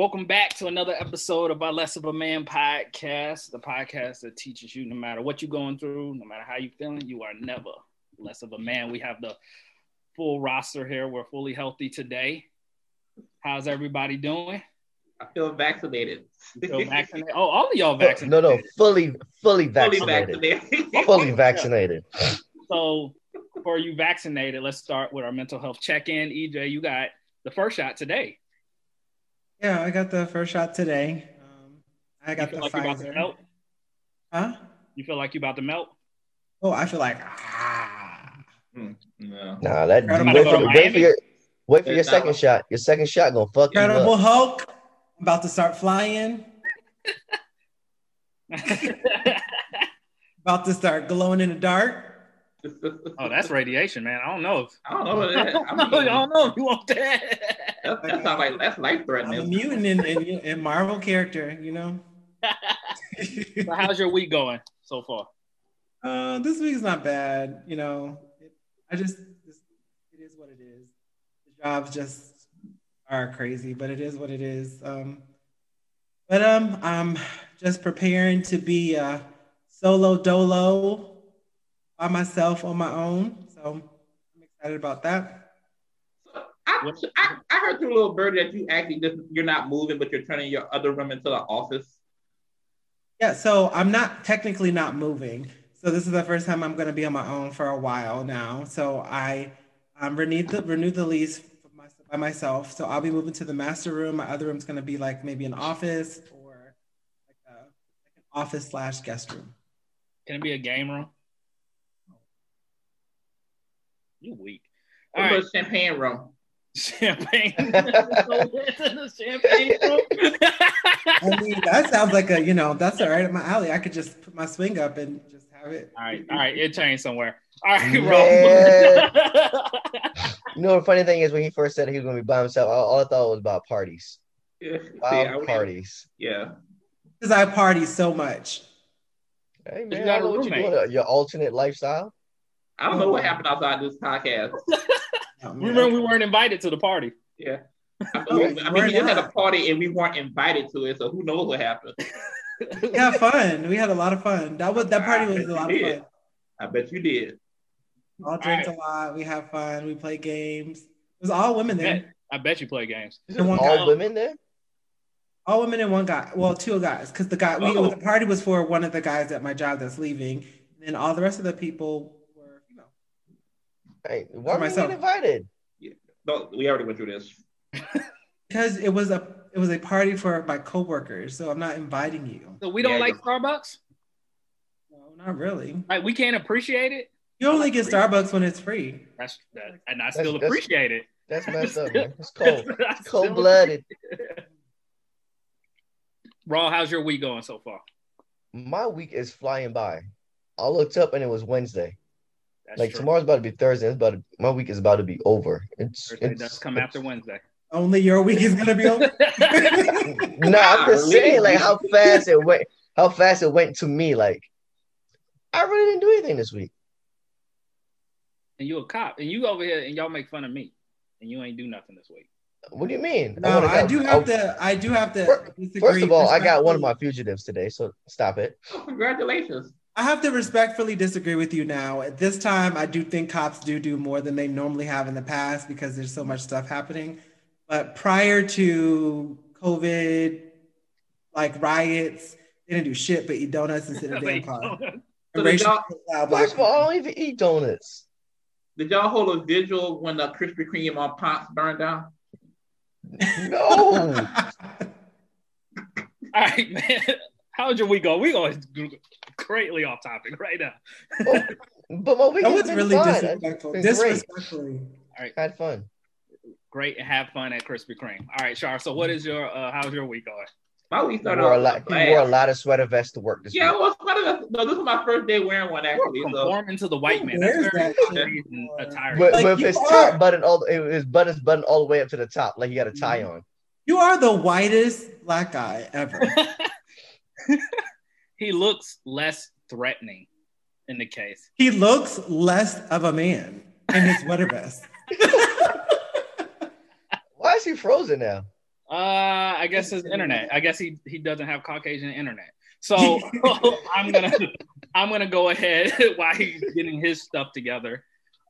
Welcome back to another episode of our Less of a Man podcast, the podcast that teaches you no matter what you're going through, no matter how you're feeling, you are never less of a man. We have the full roster here. We're fully healthy today. How's everybody doing? I feel vaccinated. Feel vaccinated? Oh, all of y'all vaccinated. No, no, fully, fully Fully vaccinated. vaccinated. Fully vaccinated. So, for you vaccinated, let's start with our mental health check-in. EJ, you got the first shot today. Yeah, I got the first shot today. Um, I You got feel the like you about to Pfizer. melt? Huh? You feel like you about to melt? Oh, I feel like ah. no. Nah, that Incredible wait, for, wait for your wait for your second like- shot. Your second shot gonna fuck you Incredible up. Hulk. About to start flying. About to start glowing in the dark. Oh, that's radiation, man. I don't know. If, I don't know I that. don't I know, mean, I don't know if you want that. that, that sounds like that's life I'm a threatening. mutant in, in, in Marvel character, you know. So how's your week going so far? uh, this week's not bad, you know. It, I just, this, it is what it is. The jobs just are crazy, but it is what it is. Um, but um, I'm just preparing to be a solo dolo by myself on my own. So I'm excited about that. I, I, I heard through a little birdie that you actually just you're not moving, but you're turning your other room into the office. Yeah, so I'm not technically not moving. So this is the first time I'm going to be on my own for a while now. So I um, renewed the renewed the lease for my, by myself. So I'll be moving to the master room. My other room's going to be like maybe an office or like, a, like an office slash guest room. Can it be a game room? You weak. All What right, about champagne room? champagne. champagne room. I mean, that sounds like a you know that's all right up my alley. I could just put my swing up and just have it. all right, all right. It changed somewhere. All right, Man. Rob. You know the funny thing is when he first said he was gonna be by himself, all, all I thought was about parties. Yeah. See, Wild I parties. Yeah. Because I party so much. Hey You man, got I a know what you're doing. Your alternate lifestyle. I don't know what oh. happened outside this podcast. Oh, man. Remember, we weren't invited to the party. Yeah. I Oh, mean, I mean, we're we just had a party and we weren't invited to it, so who knows what happened? We had fun. We had a lot of fun. That was that party was a lot of Yeah. fun. I bet you did. All drank right. a lot. We had fun. We play games. It was all women there. I bet you play games. Is And it one all guy. women there? All women and one guy. Well, two guys. Because the guy, we, Oh. the party was for one of the guys at my job that's leaving, and all the rest of the people were, you know. Hey, why were you myself. get invited? No, we already went through this. Because it was a it was a party for my coworkers, so I'm not inviting you. So we don't Yeah, like you're- Starbucks. No, not really. Like we can't appreciate it. You only get Starbucks when it's free. That's that, and I That's- still that's- appreciate it. That's messed up, man. It's cold. Cold blooded. Raw, how's your week going so far? My week is flying by. I looked up and it was Wednesday. That's like true. tomorrow's about to be Thursday. It's about to, my week is about to be over. It's, Thursday it's does come after Wednesday. Only your week is gonna be over. No, I'm just Golly. saying like how fast it went. How fast it went to me. Like I really didn't do anything this week. and you a cop, and you over here, and y'all make fun of me, and you ain't do nothing this week. What do you mean? No, wanna I go- do oh. have I- to. I do have to. Fir- disagree First of all, I got one of my fugitives today, so stop it. Oh, congratulations. I have to respectfully disagree with you now. At this time, I do think cops do do more than they normally have in the past because there's so much stuff happening. But prior to COVID, like riots, they didn't do shit but eat donuts and sit in a damn car. So did y'all, profile black First of all, I don't even eat donuts. did y'all hold a vigil when the Krispy Kreme on Ponce burned down? No. All right, man. How's your week going? We going greatly off topic right now. but my week that has was been really fine. disrespectful. It's. Disrespectfully. All right, I had fun. great and have fun at Krispy Kreme. All right, Char. So, what is your uh, how's your week going? My week He started wore, a off lot, he wore a lot of sweater vests to work this Yeah, week. well, it's one no, this is my first day wearing one actually. You're So conforming to the white man. Where's That's very that attire. But, Like, but if his are- top button all his buttons button all the way up to the top, like he got a tie Mm-hmm. on. You are the whitest black guy ever. he looks less threatening in the case. He looks less of a man in his sweater vest. Why is he frozen now? Uh, I guess his internet. I guess he he doesn't have Caucasian internet. So I'm gonna I'm gonna go ahead while he's getting his stuff together.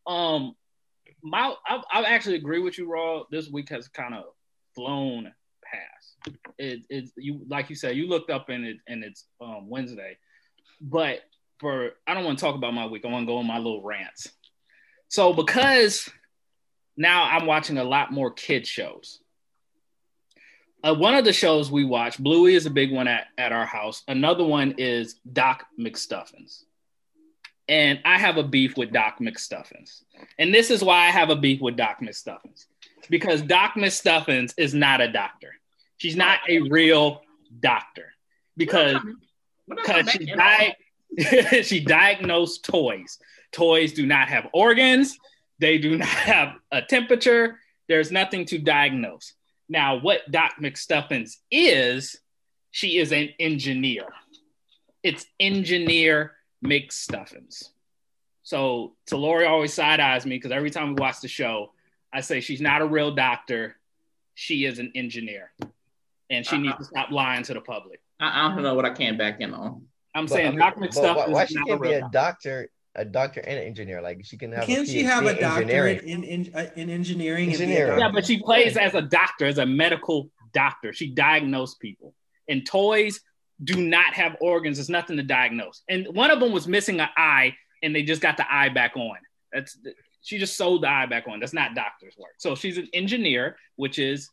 Um, my I, I actually agree with you, Raw. This week has kind of flown past. It it you like you said you looked up and it and it's um, Wednesday, but for I don't want to talk about my week. I want to go on my little rants. So because now I'm watching a lot more kid shows. Uh, one of the shows we watch, Bluey is a big one at, at our house. Another one is Doc McStuffins. And I have a beef with Doc McStuffins. And this is why I have a beef with Doc McStuffins. Because Doc McStuffins is not a doctor. She's not a real doctor. Because, because she, di- she diagnosed toys. Toys do not have organs, they do not have a temperature. There's nothing to diagnose. Now, what Doc McStuffins is, she is an engineer. It's engineer McStuffins. So Lori always side eyes me because every time we watch the show, I say she's not a real doctor. She is an engineer. And she needs to stop lying to the public. I, I, don't know what I can back in on. I'm but, saying I mean, Doc McStuffins. Why, why she can't be a doctor a doctor and an engineer. Like she can have. Can she have a doctorate in in, uh, in engineering? engineering. Yeah, but she plays as a doctor, as a medical doctor. She diagnosed people. And toys do not have organs. There's nothing to diagnose. And one of them was missing an eye, and they just got the eye back on. That's she just sewed the eye back on. That's not doctor's work. So she's an engineer, which is,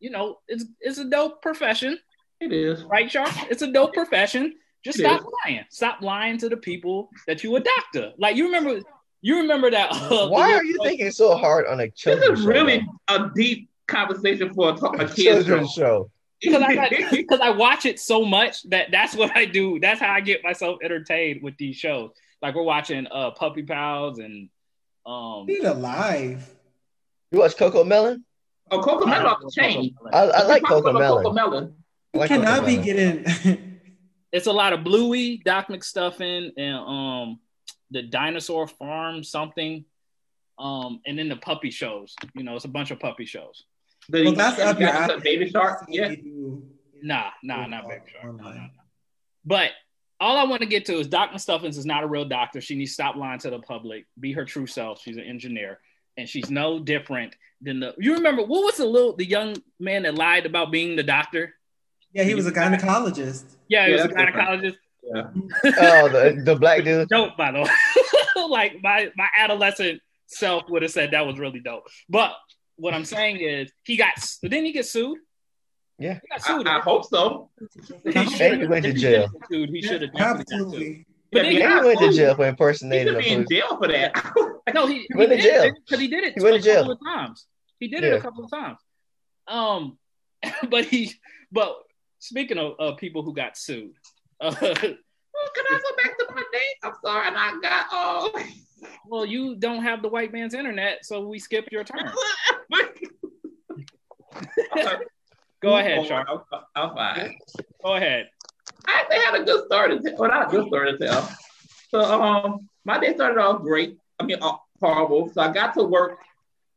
you know, it's it's a dope profession. It is right, Sharp. It's a dope profession. Just stop lying. Stop lying to the people that you a doctor. Like you remember, you remember that. Uh, Why are you thinking so hard on a children's This is really a deep conversation for a, a children's show. show. Because I because I watch it so much that that's what I do. That's how I get myself entertained with these shows. Like we're watching uh Puppy Pals and um. He's alive. You watch Cocomelon? Oh, Cocomelon off the chain. I, I like Cocomelon. Cocomelon. I like cannot be getting it's a lot of Bluey, Doc McStuffin, and um the Dinosaur Farm something, um, and then the puppy shows. You know, it's a bunch of puppy shows. well, that's up your Baby Shark. Yeah. Nah, nah, not Baby Shark. Nah, nah, nah. But all I want to get to is Doc McStuffins is not a real doctor. She needs to stop lying to the public, be her true self. She's an engineer, and she's no different than the. You remember what was the little the young man that lied about being the doctor? Yeah, he was a gynecologist. Yeah, he yeah, was a gynecologist. Yeah. oh, the, the black dude. Dope, by the way. like my my adolescent self would have said that was really dope. But what I'm saying is, he got didn't he get sued? Yeah, he got sued. I, I hope so. He, he went to jail. Sued, he should have absolutely. But yeah, he, he went to jail for impersonating. He should be in jail for that. no, he, he went to jail because he did it. He went to jail a couple of times. He did it a couple of times. Um, but he, but Speaking of uh, people who got sued. Uh, well, can I go back to my date? I'm sorry, and I got oh. Well, you don't have the white man's internet, so we skipped your turn. go ahead, Sharp. I'm, I'm fine. Go ahead. Actually had a good start to tell. Well, not a good story to tell. So, um, my day started off great. I mean, uh, horrible. So I got to work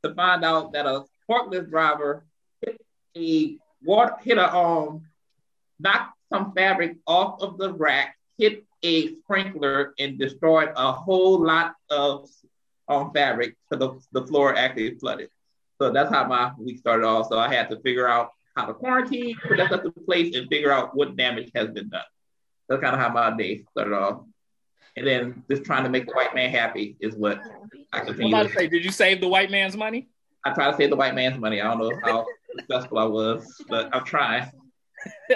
to find out that a forklift driver hit a water hit a um knocked some fabric off of the rack, hit a sprinkler, and destroyed a whole lot of um, fabric. So the, the floor actually flooded. So that's how my week started off. So I had to figure out how to quarantine, put that stuff in place, and figure out what damage has been done. That's kind of how my day started off. And then just trying to make the white man happy is what I continue. I'm about to say, did you save the white man's money? I try to save the white man's money. I don't know how successful I was, but I'm trying.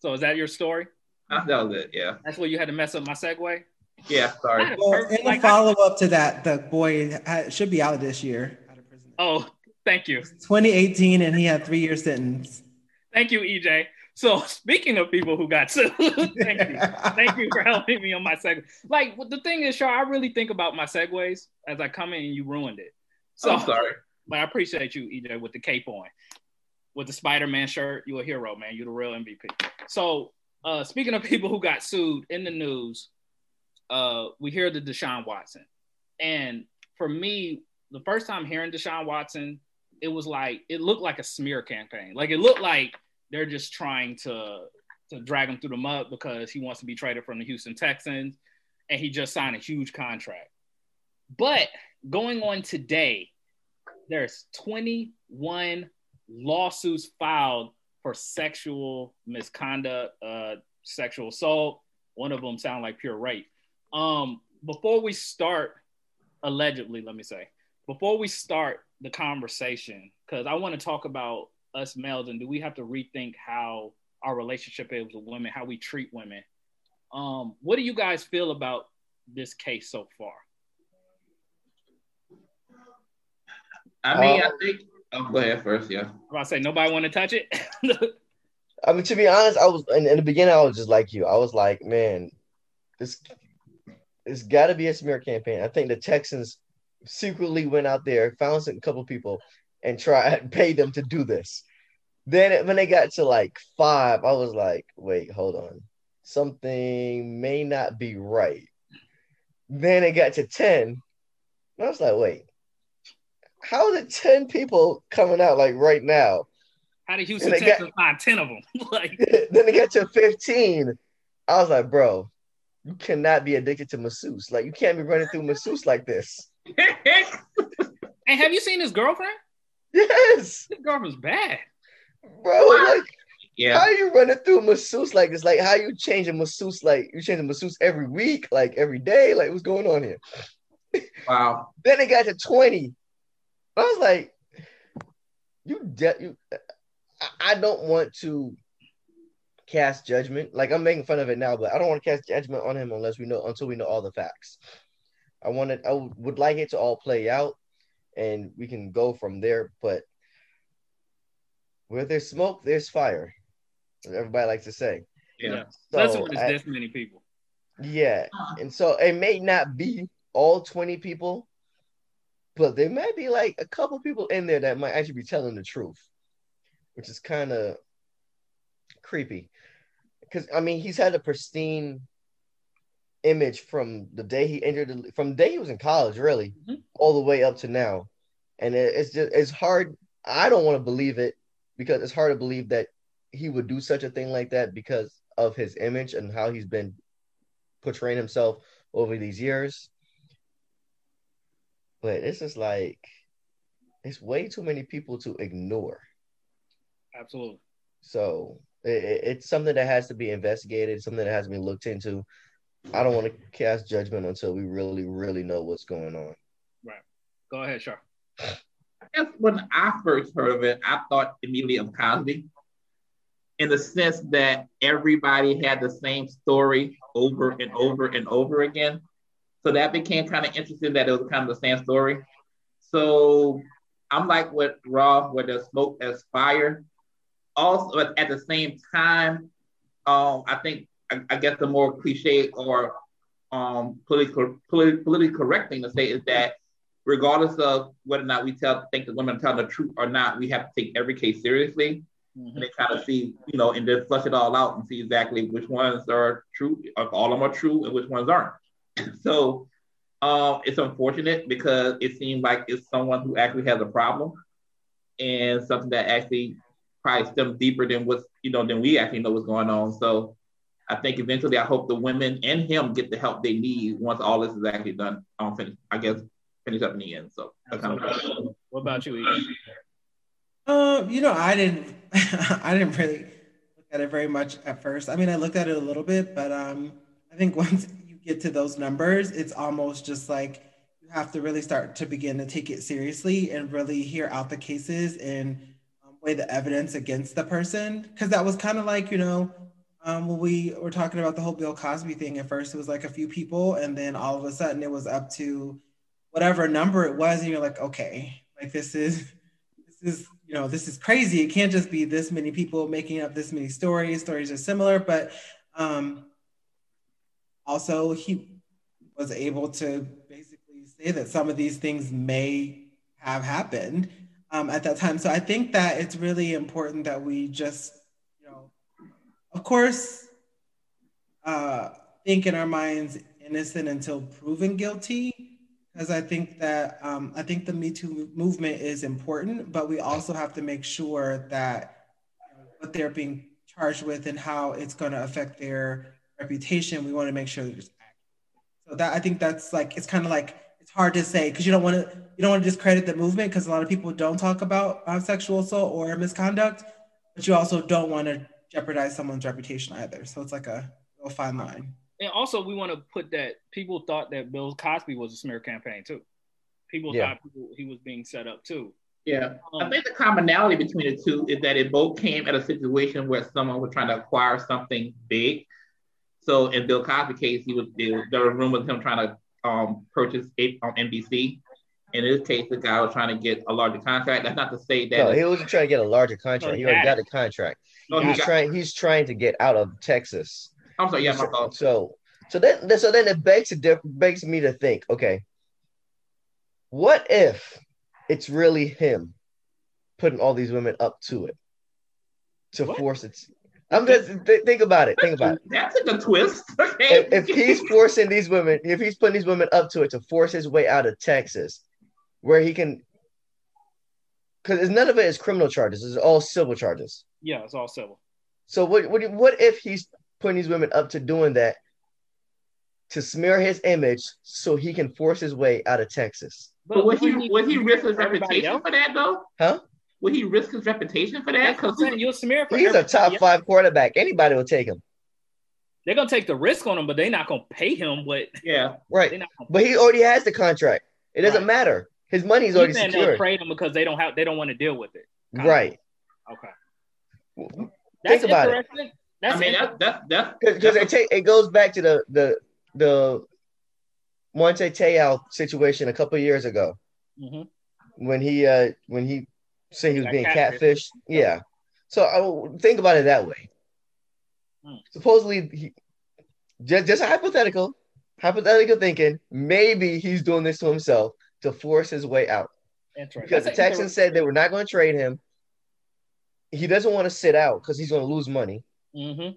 so is that your story? That was it. Yeah. That's where you had to mess up my segue. Yeah. Sorry. Well, in like, follow up to that, the boy should be out this year. Out of prison. Oh, thank you. 2018, and he had three year sentence. Thank you, EJ. So speaking of people who got sued, thank you, thank you for helping me on my segue. Like the thing is, Char, I really think about my segues as I come in, and you ruined it. So I'm sorry, but I appreciate you, EJ, with the cape on with the Spider-Man shirt, you a hero, man. You're the real MVP. So, uh, speaking of people who got sued in the news, uh, we hear the Deshaun Watson, and for me, the first time hearing Deshaun Watson, it was like it looked like a smear campaign. Like it looked like they're just trying to to drag him through the mud because he wants to be traded from the Houston Texans and he just signed a huge contract. But going on today, there's 21 lawsuits filed for sexual misconduct, uh, sexual assault. One of them sound like pure rape. Um, before we start, allegedly, let me say, before we start the conversation, because I want to talk about us males and do we have to rethink how our relationship is with women, how we treat women. Um, what do you guys feel about this case so far? I mean, I think. Oh, go ahead first. Yeah. I'm about say nobody want to touch it. I mean, to be honest, I was in, in, the beginning. I was just like you. I was like, man, this it's got to be a smear campaign. I think the Texans secretly went out there, found a couple people, and tried pay them to do this. Then when they got to like five, I was like, wait, hold on, something may not be right. Then it got to ten, I was like, wait, how is it 10 people coming out like right now? How did Houston Texans find 10 of them? like then they get to 15. I was like, bro, you cannot be addicted to masseuse. Like you can't be running through masseuse like this. and have you seen his girlfriend? Yes. His girlfriend's bad. Bro, like yeah. How are you running through masseuse like this? Like how you changing masseuse like you changing masseuse every week, like every day? Like what's going on here? Wow. then it got to 20. I was like, you, de- you, I don't want to cast judgment. Like I'm making fun of it now, but I don't want to cast judgment on him unless we know until we know all the facts. I wanted, I would like it to all play out, and we can go from there. But where there's smoke, there's fire. Everybody likes to say. Yeah, so that's when it's this many people. Yeah, uh-huh. and so it may not be all twenty people, but there might be like a couple people in there that might actually be telling the truth, which is kind of creepy. Because I mean, he's had a pristine image from the day he entered, the, from the day he was in college, really, mm-hmm. all the way up to now, and it, it's just it's hard. I don't want to believe it because it's hard to believe that he would do such a thing like that because of his image and how he's been portraying himself over these years. But it's just like it's way too many people to ignore. Absolutely. So it, it's something that has to be investigated, something that has to be looked into. I don't want to cast judgment until we really, really know what's going on. Right. Go ahead, Char. I guess when I first heard of it, I thought immediately of Cosby in the sense that everybody had the same story over and over and over again. So that became kind of interesting that it was kind of the same story. So I'm like with Raw, where there's smoke as fire. Also, at the same time, um, I think I, I, guess the more cliche or um, politically, politically correct thing to say is that regardless of whether or not we tell think that women are telling the truth or not, we have to take every case seriously mm-hmm. and then kind of see, you know, and then flush it all out and see exactly which ones are true, if all of them are true, and which ones aren't. so um, it's unfortunate because it seems like it's someone who actually has a problem and something that actually probably stems deeper than what's you know than we actually know what's going on. So I think eventually I hope the women and him get the help they need once all this is actually done. I don't finish, I guess finish up in the end. So kind of what about you? Ethan? Um, you know, I didn't I didn't really look at it very much at first. I mean, I looked at it a little bit, but um I think once you get to those numbers, it's almost just like you have to really start to begin to take it seriously and really hear out the cases and um, weigh the evidence against the person. Because that was kind of like, you know, um, when we were talking about the whole Bill Cosby thing, at first it was like a few people, and then all of a sudden it was up to whatever number it was, and you're like, okay, like this is this is you know this is crazy. It can't just be this many people making up this many stories. Stories are similar, but um, also he was able to basically say that some of these things may have happened um, at that time. So I think that it's really important that we just, of course, uh, think in our minds innocent until proven guilty, because I think that um, I think the Me Too movement is important, but we also have to make sure that what they're being charged with and how it's going to affect their reputation. We want to make sure that it's accurate. So that I think that's like it's kind of like it's hard to say because you don't want to you don't want to discredit the movement because a lot of people don't talk about uh, sexual assault or misconduct, but you also don't want to jeopardize someone's reputation either. So it's like a real fine line and also we want to put that people thought that Bill Cosby was a smear campaign too. People Yeah. thought people, he was being set up too. Yeah. I Um, think the commonality between the two is that it both came at a situation where someone was trying to acquire something big. So in Bill Cosby case, he was there were rumors of him trying to um, purchase it on NBC. In this case, the guy was trying to get a larger contract. That's not to say that No, he wasn't trying to get a larger contract. he He already got a contract. He He's got- trying. He's trying to get out of Texas. I'm sorry, yeah, my fault. so so then so then it begs diff- begs me to think. Okay, what if it's really him putting all these women up to it to What? force it? I'm just th- think about it. Think about it. That took a twist. Okay. If, if he's forcing these women, if he's putting these women up to it to force his way out of Texas, where he can, because none of it is criminal charges. It's all civil charges. Yeah, it's all civil. So what what what if he's putting these women up to doing that to smear his image so he can force his way out of Texas? But would he wouldn't he risk his reputation else? for that though? Huh? Would he risk his reputation for that? That's what I'm Because saying. You'll smear for He's a top else. five quarterback. Anybody will take him. They're gonna take the risk on him, but they're not gonna pay him what yeah, Right. But he already has the contract. It doesn't Right. matter. His money's He's already saying they'll secured. trade him because they don't have they don't want to deal with it. Right. Okay. Think That's about it. interesting. That's I mean interesting. that's that's that's Because that's it, ta- it goes back to the the the Manti Te'o situation a couple years ago Mhm. when he uh when he said he was Got being catfished. catfished. Yeah. So I think about it that way. Hmm. Supposedly, he, just just a hypothetical, hypothetical thinking. Maybe he's doing this to himself to force his way out Interesting. because the That's an Texans said they were not going to trade him. He doesn't want to sit out because he's going to lose money. hmm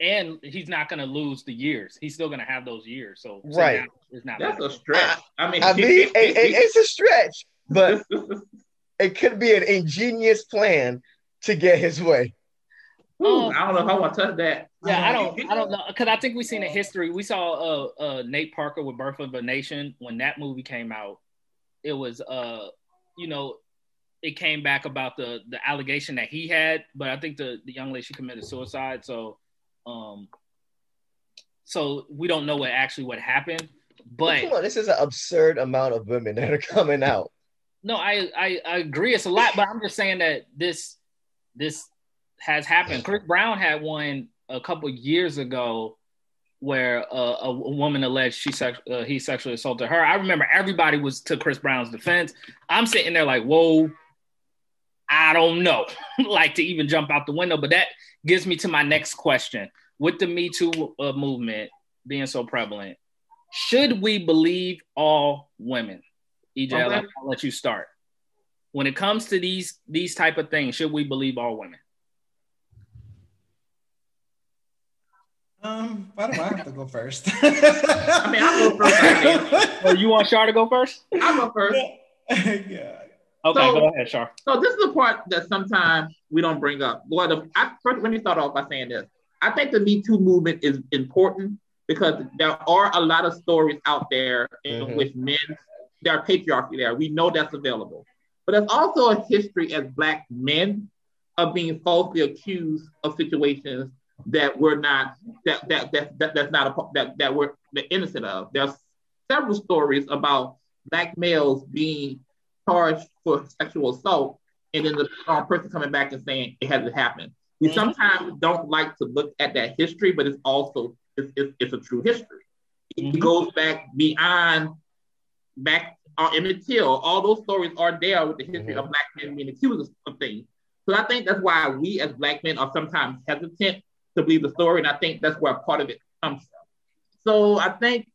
And he's not going to lose the years. He's still going to have those years. So so Right. now It's not. that's gonna- a stretch. I mean, I mean, it- it- it's a stretch, but it could be an ingenious plan to get his way. Ooh, I don't know if I want to touch that. yeah, I don't. I don't know because I think we've seen a history. We saw uh, uh Nate Parker with Birth of a Nation when that movie came out. It was uh, you know, it came back about the the allegation that he had, but I think the the young lady she committed suicide. So, um, so we don't know what actually what happened. But Come on, this is an absurd amount of women that are coming out. No, I, I I agree. It's a lot, but I'm just saying that this this has happened. Chris Brown had one a couple years ago where uh, a, woman alleged she sex, uh, he sexually assaulted her. I remember everybody was to Chris Brown's defense. I'm sitting there like, whoa, I don't know, like to even jump out the window. But that gives me to my next question: With the Me Too uh, movement being so prevalent, should we believe all women? EJ, I'll, I'll let you start. When it comes to these these type of things, should we believe all women? Um, why do I have to go first? I mean, I'll go first, I Or you want Shar to go first? I'll go first. yeah. Okay, So- go ahead, Shar. So this is the part that sometimes we don't bring up. Well, the, I, first, let me start off by saying this. I think the Me Too movement is important because there are a lot of stories out there in Mhm. which men, there are patriarchy there. We know that's available. But there's also a history as Black men of being falsely accused of situations that we're not, that, that, that, that that's not, a, that, that we're the innocent of. There's several stories about Black males being charged for sexual assault, and then the um, person coming back and saying it hasn't happened. We sometimes don't like to look at that history, but it's also it's, it's, it's a true history. It Mhm. goes back beyond back uh, Emmett Till. All those stories are there with the history Mhm. of black men being accused of things. So I think that's why we as black men are sometimes hesitant to believe the story, and I think that's where part of it comes from. So I think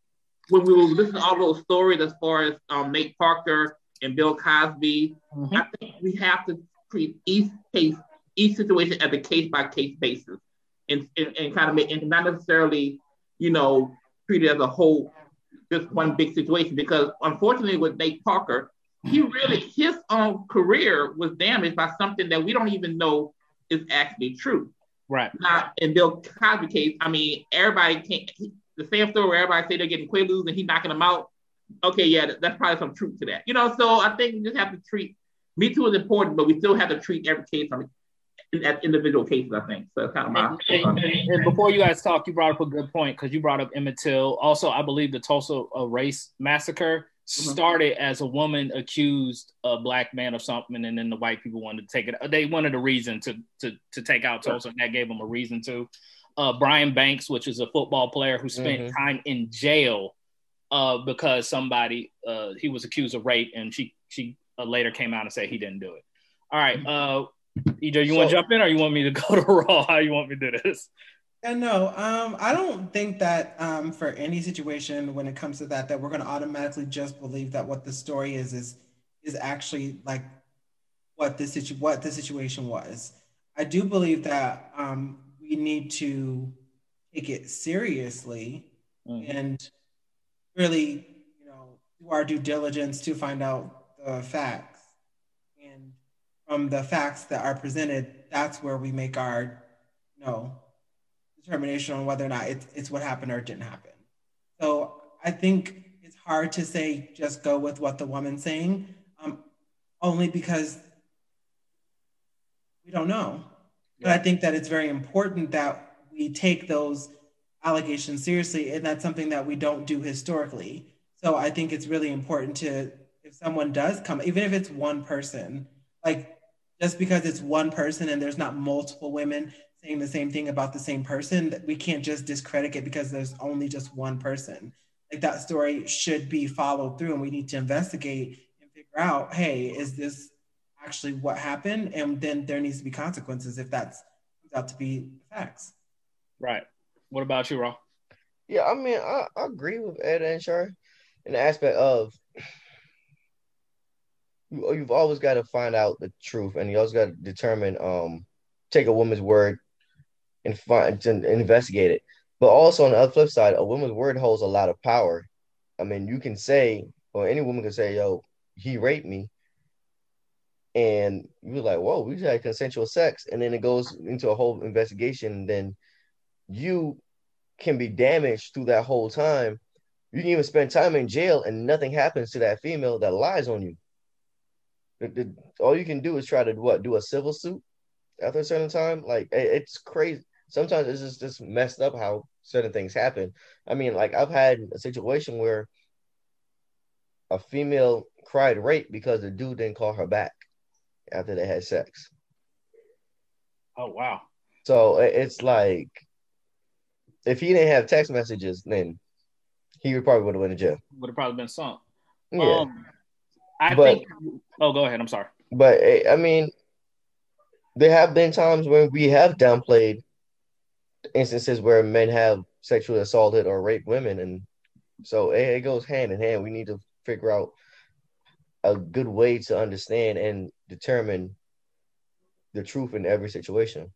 when we were listening to all those stories as far as um, Nate Parker and Bill Cosby, Mm-hmm. I think we have to treat each case, each situation as a case by case basis, and, and, and kind of make, and not necessarily, you know, treat it as a whole this one big situation because unfortunately with Nate Parker, he really his own career was damaged by something that we don't even know is actually true. Right. Now in Bill Cosby case, I mean, everybody can't the same story where everybody say they're getting quaaludes and he's knocking them out. Okay, yeah, that's probably some truth to that. You know, so I think we just have to treat Me Too is important, but we still have to treat every case on at individual cases, I think. So kind of my. And, and, and, before you guys talk, you brought up a good point because you brought up Emmett Till. Also, I believe the Tulsa uh, race massacre. Started as a woman accused a black man of something, and then the white people wanted to take it. They wanted a reason to to to take out Tulsa, and that gave them a reason to. Uh, Brian Banks, which is a football player who spent mm-hmm. time in jail uh, because somebody uh, he was accused of rape, and she she uh, later came out and said he didn't do it. All right, mm-hmm. uh, EJ, you so, want to jump in, or you want me to go to Raw? How you want me to do this? And no, um, I don't think that um, for any situation when it comes to that, that we're going to automatically just believe that what the story is is is actually like what the situ- what the situation was. I do believe that um, we need to take it seriously mm. and really, you know, do our due diligence to find out the facts. And from the facts that are presented, that's where we make our, you know, determination on whether or not it's, it's what happened or it didn't happen. So I think it's hard to say just go with what the woman's saying, um, only because we don't know. Yeah. But I think that it's very important that we take those allegations seriously, and that's something that we don't do historically. So I think it's really important to, if someone does come, even if it's one person, like just because it's one person and there's not multiple women saying the same thing about the same person, we can't just discredit it because there's only just one person. Like that story should be followed through, and we need to investigate and figure out, hey, is this actually what happened? And then there needs to be consequences if that's out to be facts. Right. What about you, Raw? Yeah, I mean, I, I agree with Ed and Shar in the aspect of you, you've always got to find out the truth, and you always got to determine, um, take a woman's word and find and investigate it. But also on the other flip side, a woman's word holds a lot of power. I mean, you can say, or any woman can say, "Yo, he raped me," and you're like, "Whoa, we just had consensual sex," and then it goes into a whole investigation. And then you can be damaged through that whole time. You can even spend time in jail, and nothing happens to that female that lies on you. The, the, all you can do is try to what do a civil suit after a certain time. Like it, it's crazy sometimes it's just, just messed up how certain things happen. I mean, like I've had a situation where a female cried rape because the dude didn't call her back after they had sex. Oh wow. So it's like if he didn't have text messages, then he would probably would have went to jail. Would have probably been sunk. Yeah. Um, I but, think. Oh, go ahead. I'm sorry. But I mean, there have been times when we have downplayed instances where men have sexually assaulted or raped women, and so it, it goes hand in hand. We need to figure out a good way to understand and determine the truth in every situation.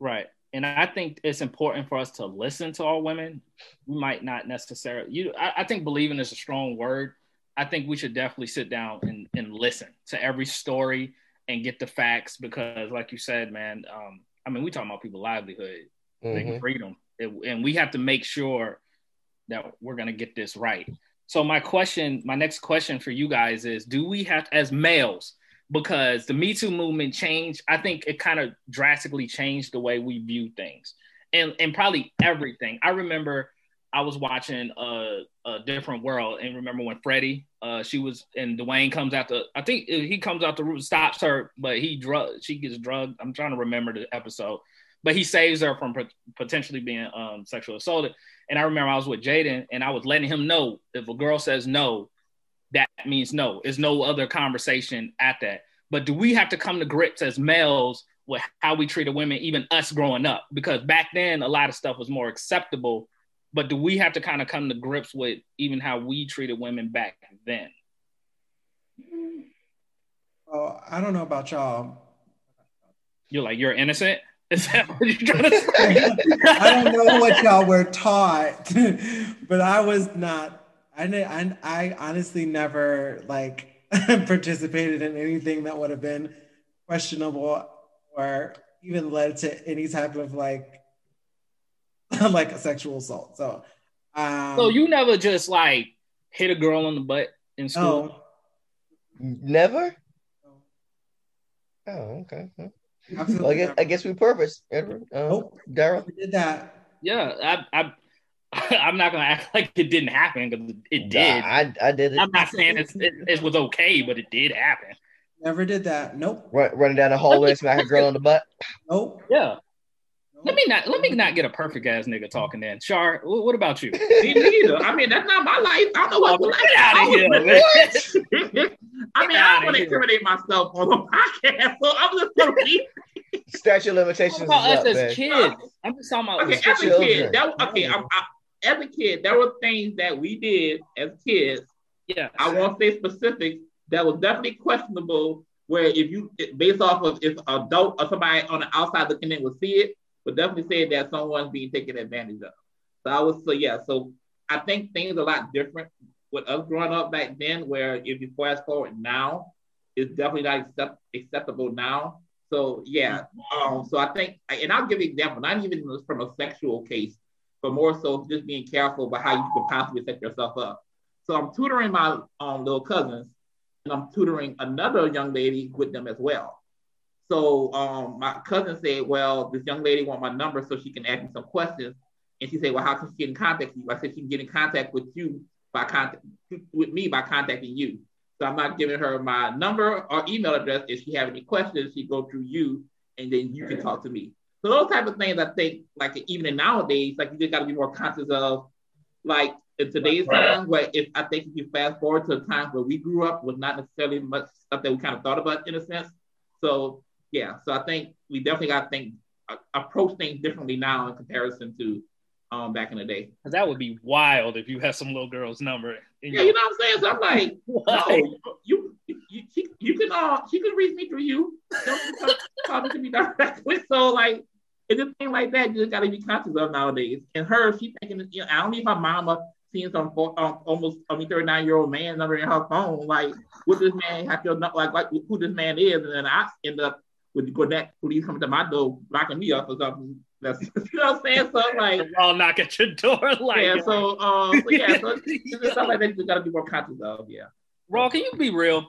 Right. And I think it's important for us to listen to all women. We might not necessarily you I, I, think believing is a strong word. I think we should definitely sit down and, and listen to every story and get the facts because like you said, man, um, I mean we talking about people livelihood mm-hmm. freedom. It, and we have to make sure that we're going to get this right. So my question, my next question for you guys is: Do we have, as males, because the Me Too movement changed? I think it kind of drastically changed the way we view things, and and probably everything. I remember I was watching a, a different world, and remember when Freddie, uh, she was, and Dwayne comes out the, I think he comes out the room, stops her, but he drug, she gets drugged. I'm trying to remember the episode, but he saves her from potentially being um, sexually assaulted. And I remember I was with Jaden and I was letting him know if a girl says no, that means no. There's no other conversation at that. But do we have to come to grips as males with how we treated women, even us growing up? Because back then, a lot of stuff was more acceptable. But do we have to kind of come to grips with even how we treated women back then? Oh, I don't know about y'all. You're like, you're innocent? Is that what you're trying to say? I don't know what y'all were taught, but I was not. I, I I, I honestly never like participated in anything that would have been questionable or even led to any type of like like a sexual assault. So, um, so you never just like hit a girl on the butt in school? No. Never. Oh, okay. Well, I guess I guess we purpose, Edward. Uh, nope. Daryl did that. Yeah, I, I I'm not gonna act like it didn't happen because it did. Nah, I, I did it. I'm not saying it, it was okay, but it did happen. Never did that. Nope. Run, running down the hallway, smack a girl on the butt. Nope. Yeah. Let me not let me not get a perfect ass nigga talking then. Char, what about you? Me neither. I mean, that's not my life. I don't know what oh, get out of here, man. I mean, I don't want to incriminate myself on the podcast, so I'm just gonna be statute limitations. I'm About us up, as man. kids. I'm just talking about okay, as a kid. That, okay, I, I, as a kid, there were things that we did as kids. Yeah, I won't say specifics. That was definitely questionable. Where if you based off of if adult or somebody on the outside looking in would see it, would definitely say that someone's being taken advantage of. So I was so yeah. So I think things are a lot different with us growing up back then. Where if you fast forward now, it's definitely not accept, acceptable now. So yeah. Um, so I think, and I'll give you an example. Not even from a sexual case, but more so just being careful about how you can possibly set yourself up. So I'm tutoring my um, little cousins, and I'm tutoring another young lady with them as well. So um, my cousin said, "Well, this young lady want my number so she can ask me some questions." And she said, "Well, how can she get in contact with you?" I said, "She can get in contact with you by contact with me by contacting you." So I'm not giving her my number or email address. If she have any questions, she go through you, and then you can talk to me. So those type of things, I think, like even in nowadays, like you just got to be more conscious of, like in today's time, where if I think if you fast forward to a time where we grew up, was not necessarily much stuff that we kind of thought about in a sense. So yeah, so I think we definitely got to think uh, approach things differently now in comparison to um, back in the day. Because that would be wild if you had some little girl's number. yeah, you know what I'm saying. So I'm like, no, you, you, you, you can uh, she can reach me through you. Don't talk to me directly. So like, it's a thing like that. You just got to be conscious of nowadays. And her, she thinking, you know, I don't need my mama seeing some um, almost I mean 39 year old man number in her phone. Like, what this man have to know? Like, like who this man is? And then I end up with Gwinnett police coming to my door, locking me up or something. That's you know what I'm saying. So like, I'll knock at your door. Like, yeah. So, um, so yeah. So it's stuff like that you got to be more conscious of. Yeah. Raw, can you be real?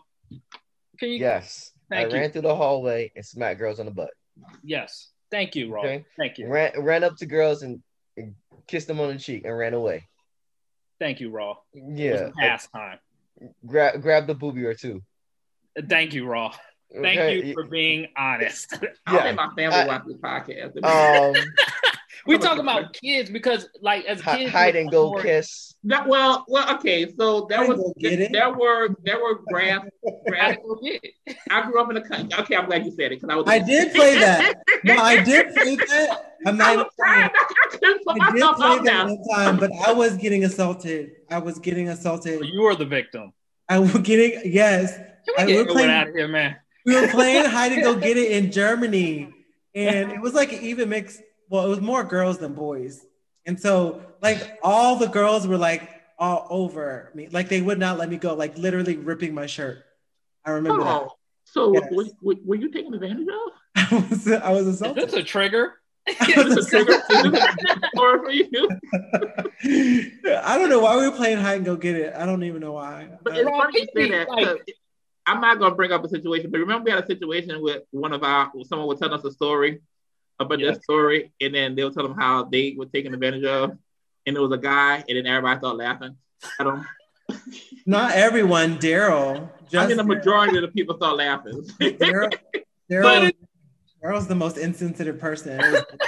Can you? Yes. Thank I you. ran through the hallway and smacked girls on the butt. Yes. Thank you, Raw. Okay. Thank you. Ran ran up to girls and, and kissed them on the cheek and ran away. Thank you, Raw. Yeah. Pastime. Grab grab the booby or two. Thank you, Raw. Thank okay. you for being honest. I yeah. think my family I, watch this podcast. Um, we talk about kids because, like, as kids, hide and go kiss. That, well, well, okay. So there was there, there, were there were grass. grass I grew up in a country. Okay, I'm glad you said it because I was. I did play that. no, I did play that. I'm not. I, trying, I, I did play that one time, but I was getting assaulted. I was getting assaulted. You were the victim. I was getting yes. Can we get playing, out of here, man? We were playing hide and go get it in Germany, and it was like an even mix. Well, it was more girls than boys, and so like all the girls were like all over me, like they would not let me go, like literally ripping my shirt. I remember. Oh, that. so yes. were, were, you taking advantage of? I was. I was assaulted. Is this a trigger? For you. I don't know why we were playing hide and go get it. I don't even know why. But it's uh, funny you say that. Like, I'm not gonna bring up a situation, but remember we had a situation with one of our someone would tell us a story about yes. their story, and then they'll tell them how they were taken advantage of, and it was a guy, and then everybody started laughing at him. Not everyone, Daryl. I mean, the majority of the people start laughing. Daryl, Daryl, Daryl's the most insensitive person.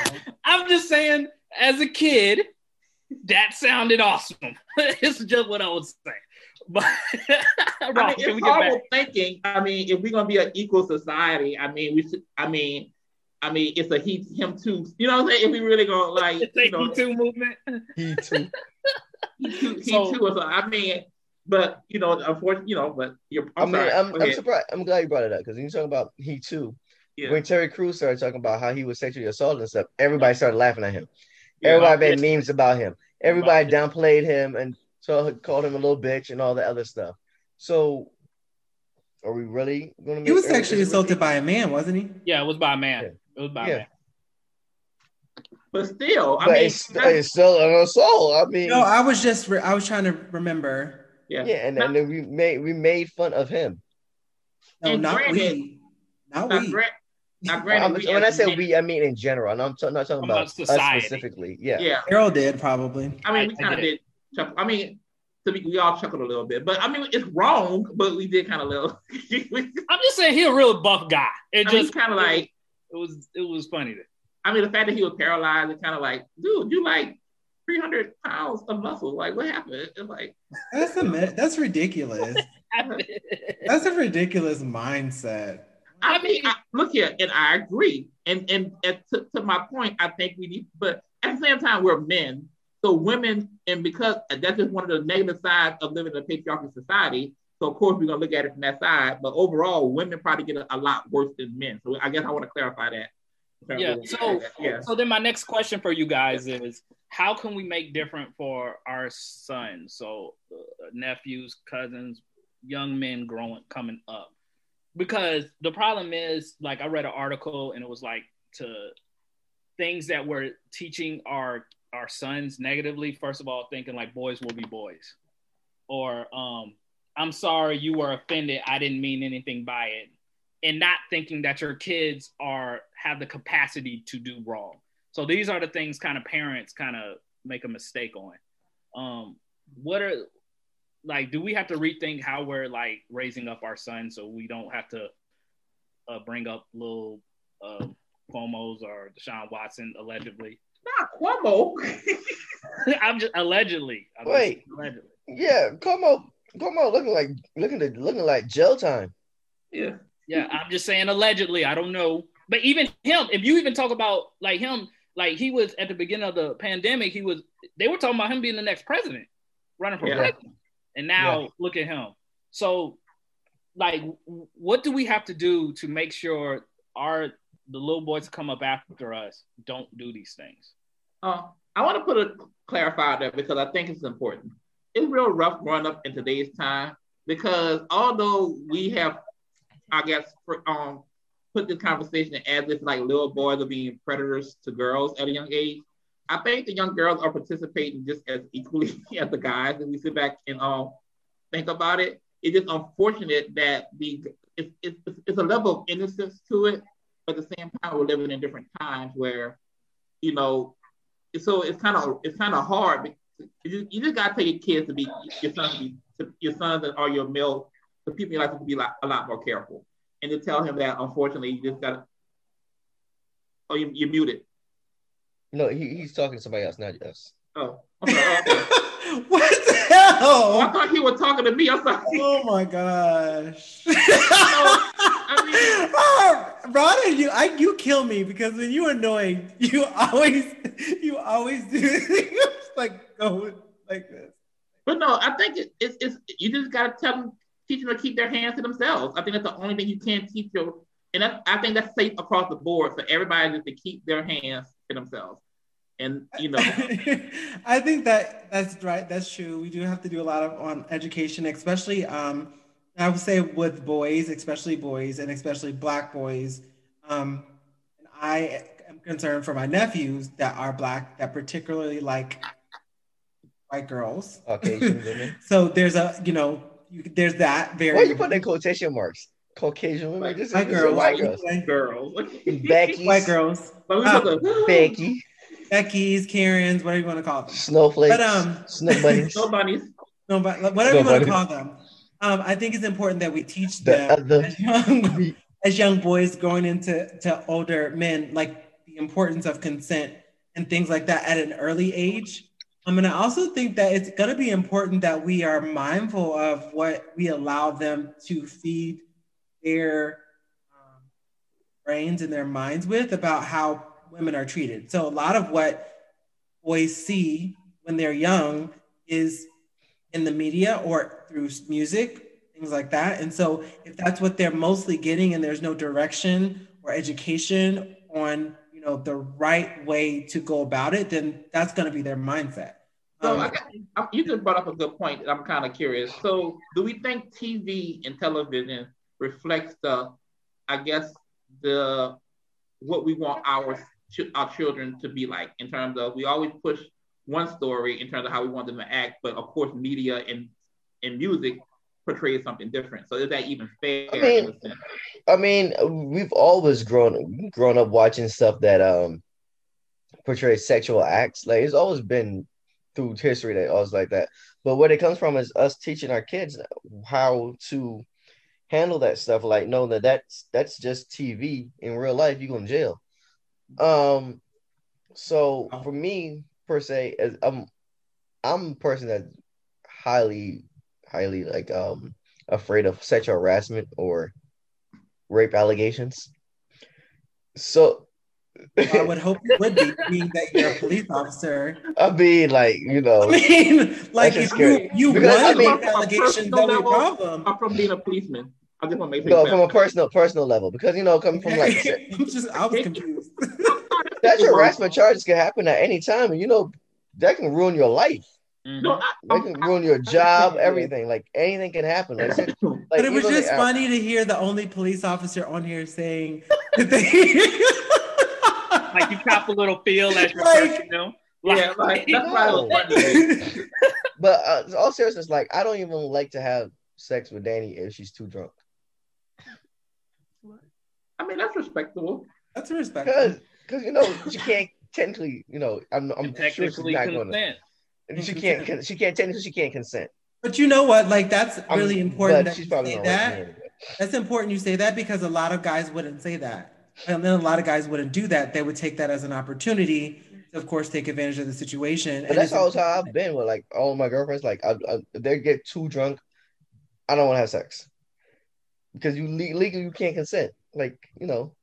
I'm just saying, as a kid, that sounded awesome. it's just what I would say. But I mean, it's horrible thinking. I mean, if we're gonna be an equal society, I mean, we should. I mean, I mean, it's a he, him too. You know what I'm saying? If we really gonna like, it's you know, he too movement. He too. he too. He so, too. So, I mean, but you know, unfortunately, you know, but you're. I'm i mean, I'm, I'm surprised. I'm glad you brought it up because you're talking about he too. Yeah. When Terry Crews started talking about how he was sexually assaulted and stuff, everybody started laughing at him. Yeah, everybody made memes about him. Everybody downplayed him and So I called him a little bitch and all the other stuff. So are we really going to? He was sexually assaulted by a man, wasn't he? Yeah, it was by a man. Yeah. It was by Yeah. a man. But still, I But mean, it's, it's still an assault. I mean, No, I was just re- I was trying to remember. yeah. yeah, and, and then we made we made fun of him. No, And not granted- we. Not Now, we. gra- now granted, we when I as say men- we, I mean in general, and I'm t- not talking About about, us specifically. Yeah. yeah. Carol did probably. I mean, we I- I kind of did. Did. chuckle. I mean, to be, we all chuckled a little bit, but I mean, it's wrong, but we did kind of little. I mean, I'm just saying he's a real buff guy. It just kind of like, it was it was funny. To, I mean, the fact that he was paralyzed, it kind of like, dude, you like 300 pounds of muscle. Like, what happened? It's like, That's a that's ridiculous. That's a ridiculous mindset. I mean, I, look here, and I agree. And and, and to, to my point, I think we need, but at the same time, we're men. So women, and because that's just one of the negative sides of living in a patriarchal society. So of course we're gonna look at it from that side. But overall, women probably get a, a lot worse than men. So I guess I want to clarify that. Yeah, so- yeah, So then my next question for you guys is how can we make different for our sons? So uh, nephews, cousins, young men growing coming up. Because the problem is like I read an article and it was like to things that we're teaching our our sons negatively first of all thinking like boys will be boys or um I'm sorry you were offended I didn't mean anything by it and not thinking that your kids are have the capacity to do wrong. So these are the things kind of parents kind of make a mistake on. Um, what are like? Do we have to rethink how we're like raising up our sons so we don't have to uh, bring up little uh, Cuomo's or Deshaun Watson allegedly? Not Cuomo. I'm just allegedly. I'm Wait. just, allegedly. Yeah, come on, come on, looking like looking to, looking like jail time. yeah, Yeah, I'm just saying allegedly. I don't know, but even him, if you even talk about like him, like he was at the beginning of the pandemic, he was. They were talking about him being the next president, running for Yeah. president, and now look at him. So, like, what do we have to do to make sure our the little boys that come up after us don't do these things? Uh, I want to put a clarifier there because I think it's important. It's real rough growing up in today's time because although we have, I guess, um, put this conversation as if like little boys are being predators to girls at a young age, I think the young girls are participating just as equally as the guys. And we sit back and um think about it, it's just unfortunate that the it's, it's, it's a level of innocence to it, but at the same time we're living in different times where, you know, so it's kind of it's kind of hard. because You, you just gotta tell your kids to be your sons to be to, your sons or your male the people in your life to be a lot, a lot more careful, and to tell him that unfortunately you just gotta. Oh, you you muted. No, he, he's talking to somebody else, not us. Oh, I'm sorry. Okay. what the Oh, I thought he was talking to me. I'm sorry. Oh my gosh. I oh, you I you kill me because when you annoyed, you always you always do like go like this. But no, I think it, it's, it's you just gotta tell them, teach them to keep their hands to themselves. I think that's the only thing you can teach your, and that's, I think that's safe across the board for everybody just to keep their hands to themselves. And you know, I think that that's right. That's true. We do have to do a lot of on education, especially um, I would say with boys, especially boys, and especially black boys. Um, I am concerned for my nephews that are black that particularly like white girls. Caucasian women. So there's a you know you, there's that very Why you put in quotation marks? Caucasian women. This white is girls, white girls. girls. Becky, white girls, But Uh, Becky, Becky's, Karens, whatever you want to call them. snowflakes, But, um, snow bunnies. no bunnies. No, but like, whatever you want to call them. Um, I think it's important that we teach The them other- as, young, as young boys going into to older men, like the importance of consent and things like that at an early age. Um, and I also think that it's going to be important that we are mindful of what we allow them to feed their um, brains and their minds with about how women are treated. So a lot of what boys see when they're young is in the media or through music, things like that. And so if that's what they're mostly getting and there's no direction or education on, you know, the right way to go about it, then that's going to be their mindset. So Um, I got, you just brought up a good point. and I'm kind of curious. So, do we think TV and television reflects the, I guess, the what we want our our children to be like in terms of we always push one story in terms of how we want them to act, but of course, media and and music portrays something different. So, is that even fair? I mean, in a sense? I mean, we've always grown grown up watching stuff that um portrays sexual acts. Like it's always been through history that always like that. But what it comes from is us teaching our kids how to handle that stuff. Like, know that that's that's just TV. In real life, you go in jail. Um, so for me per se, as I'm I'm a person that's highly, highly like um afraid of sexual harassment or rape allegations. So I would hope you would be, being that you're a police officer. I mean, like you know, I know, mean, like if you, scary. you Because, I want mean- to make allegations, that would be a problem. I'm from being a policeman. I just want to make no, from a personal personal level, because you know, coming from like I'm just, I was confused. sexual harassment charges can happen at any time, and you know that can ruin your life. Mhm. No, I, That can ruin your job, everything. Like anything can happen. Like, like, But it was just like, funny to hear the only police officer on here saying that they. like you cop a little feel as you're Like- first, you know. yeah, like that's why it was No. funny. But uh, all seriousness, like I don't even like to have sex with Danny if she's too drunk. I mean, that's respectable. That's respectful. Because, because you know, she can't technically, you know, I'm, I'm And sure she's technically not going to. consent. She can't. She can't technically. She can't consent. But you know what? Like that's I'm- really important that she's you probably say that. me. That's important you say that because a lot of guys wouldn't say that. And then a lot of guys wouldn't do that. They would take that as an opportunity to, of course, take advantage of the situation. But And that's it's always how I've been with like all my girlfriends. Like, I, I, they get too drunk, I don't want to have sex because you legally you can't consent. Like, you know,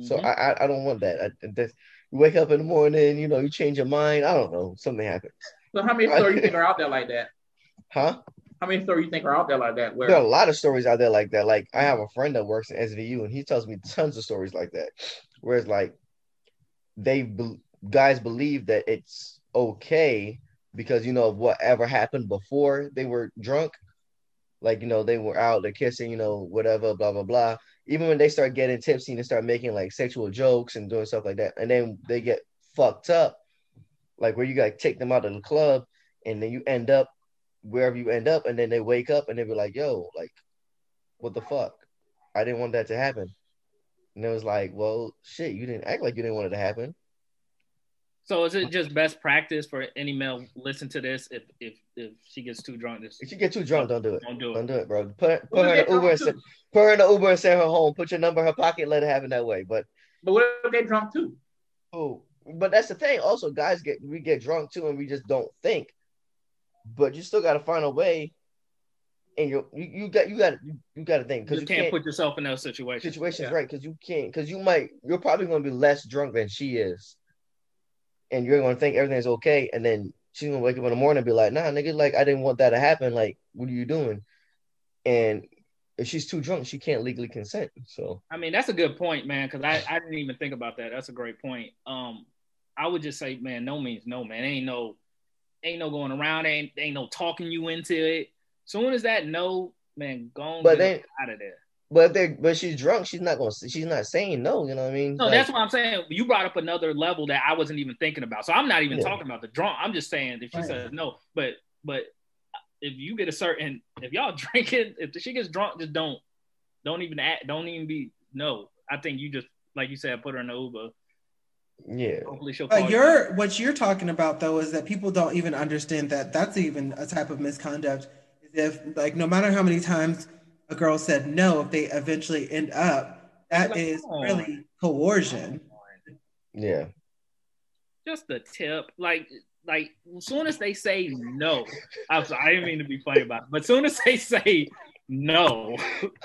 so Mhm. I, I, I don't want that. I, that's, you wake up in the morning, you know, you change your mind. I don't know, something happens, So, how many stories you think are out there like that? huh? How many stories you think are out there like that? Where There are a lot of stories out there like that. Like I have a friend that works in SVU, and he tells me tons of stories like that. Whereas like they be- guys believe that it's okay because you know of whatever happened before they were drunk. Like you know they were out, they're kissing, you know whatever, blah blah blah. Even when they start getting tipsy and start making like sexual jokes and doing stuff like that, and then they get fucked up, like where you like take them out of the club, and then you end up wherever you end up, and then they wake up and they be like, "Yo, like, what the fuck? I didn't want that to happen." And it was like, "Well, shit, you didn't act like you didn't want it to happen." So is it just best practice for any male listen to this if if if she gets too drunk? Just If you get too drunk, don't do it. don't do it. Don't do it, bro. Put, put her in the Uber and drunk send, put her in the Uber and send her home. Put your number in her pocket, let it happen that way. But but what if they drunk too? oh, but that's the thing. Also, guys get we get drunk too, and we just don't think. But you still got to find a way, and you you, you got you got you, you got to think You because you can't, can't put yourself in those situations. situations Yeah. right because you can't because you might you're probably going to be less drunk than she is and you're going to think everything's okay and then she's to wake up in the morning and be like nah nigga like i didn't want that to happen like what are you doing and if she's too drunk she can't legally consent so I mean, that's a good point, man. Because I, I didn't even think about that. That's a great point. Um, I would just say, man, no means no, man. Ain't no, ain't no going around. Ain't ain't no talking you into it. Soon as that no, man, go But out of there. But if they but she's drunk she's not going to she's not saying no you know what i mean No, Like, that's what I'm saying. You brought up another level that I wasn't even thinking about. So I'm not even Yeah. talking about the drunk. I'm just saying if she Right. says no, but but if you get a certain if y'all drinking, if she gets drunk, just don't don't even act, don't even be no. I think you just like you said, put her in the Uber. yeah Hopefully she'll call But you. you're what you're talking about though is that people don't even understand that that's even a type of misconduct. If like no matter how many times a girl said no, if they eventually end up, that Like, is come really coercion. yeah Just a tip, like like as soon as they say no, I'm sorry, I didn't mean to be funny about it, but as soon as they say no,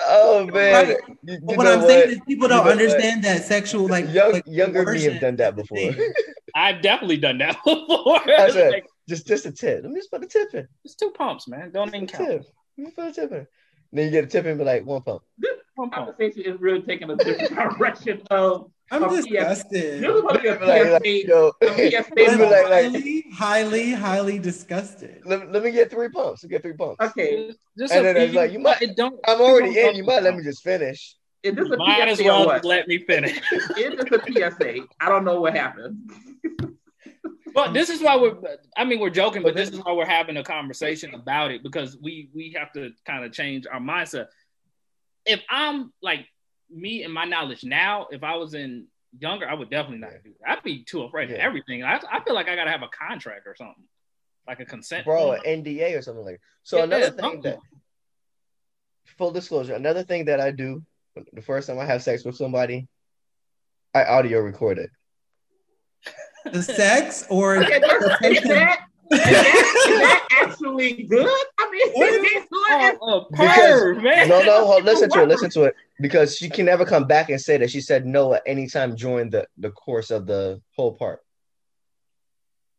oh man Right. You- you But what I'm saying is people don't know what? understand that sexual like, Young, like younger me have done that before. I've definitely done that before. I said, Like, just just a tip let me just put a tip in it's two pumps, man. Don't even Just a count. tip. Let me put a tip in then you get a tip and be like one pump This One pump. conversation is really taking a different direction of I'm yeah. disgusted. this is supposed to be a like, like, PSA, yo, a PSA It'd be moment. like- like- Really? highly, highly disgusted. Let, let me get three pumps. Let me get three pumps. Okay, Just And a then it's like, you might- don't. I'm already in. You might let me just finish. is this a Might as PSA or well just let me finish. Is this a PSA? I don't know what happened. But um, this is why we're. I mean, we're joking, but this is why we're having a conversation about it because we we have to kind of change our mindset. If I'm like me and my knowledge now, if I was in younger, I would definitely not do that. I'd be too afraid of everything. I, I feel like I gotta have a contract or something, like a consent. Bro, form. an NDA or something like That. So Yeah, another thing something. that full disclosure, another thing that I do the first time I have sex with somebody, I audio record it. The sex or Okay, that's, is that, is that, is that actually good? I mean, What? it's good. Oh, oh, perv, man. No, no, hold, listen to it, listen to it. Because she can never come back and say that she said no at any time during the, the course of the whole part.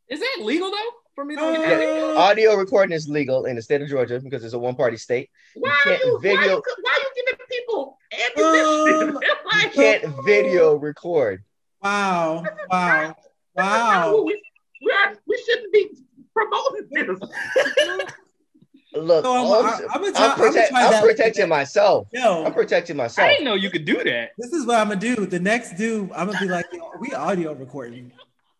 Is that legal though? For me to Uh, Audio recording is legal in the state of Georgia because it's a one party state. Why are can't you, why video- you, why you giving people ammunition? Um, You can't video record. wow, wow, that's not wow. we, we, are, we shouldn't be promoting this. Look, So I'm, all I, I'm, I'm, I'm, try, I'm, protect, I'm protecting the- myself. I'm Yo, protecting I myself. didn't know you could do that. this is what I'm gonna do. The next do, I'm gonna be like, yo, we audio recording.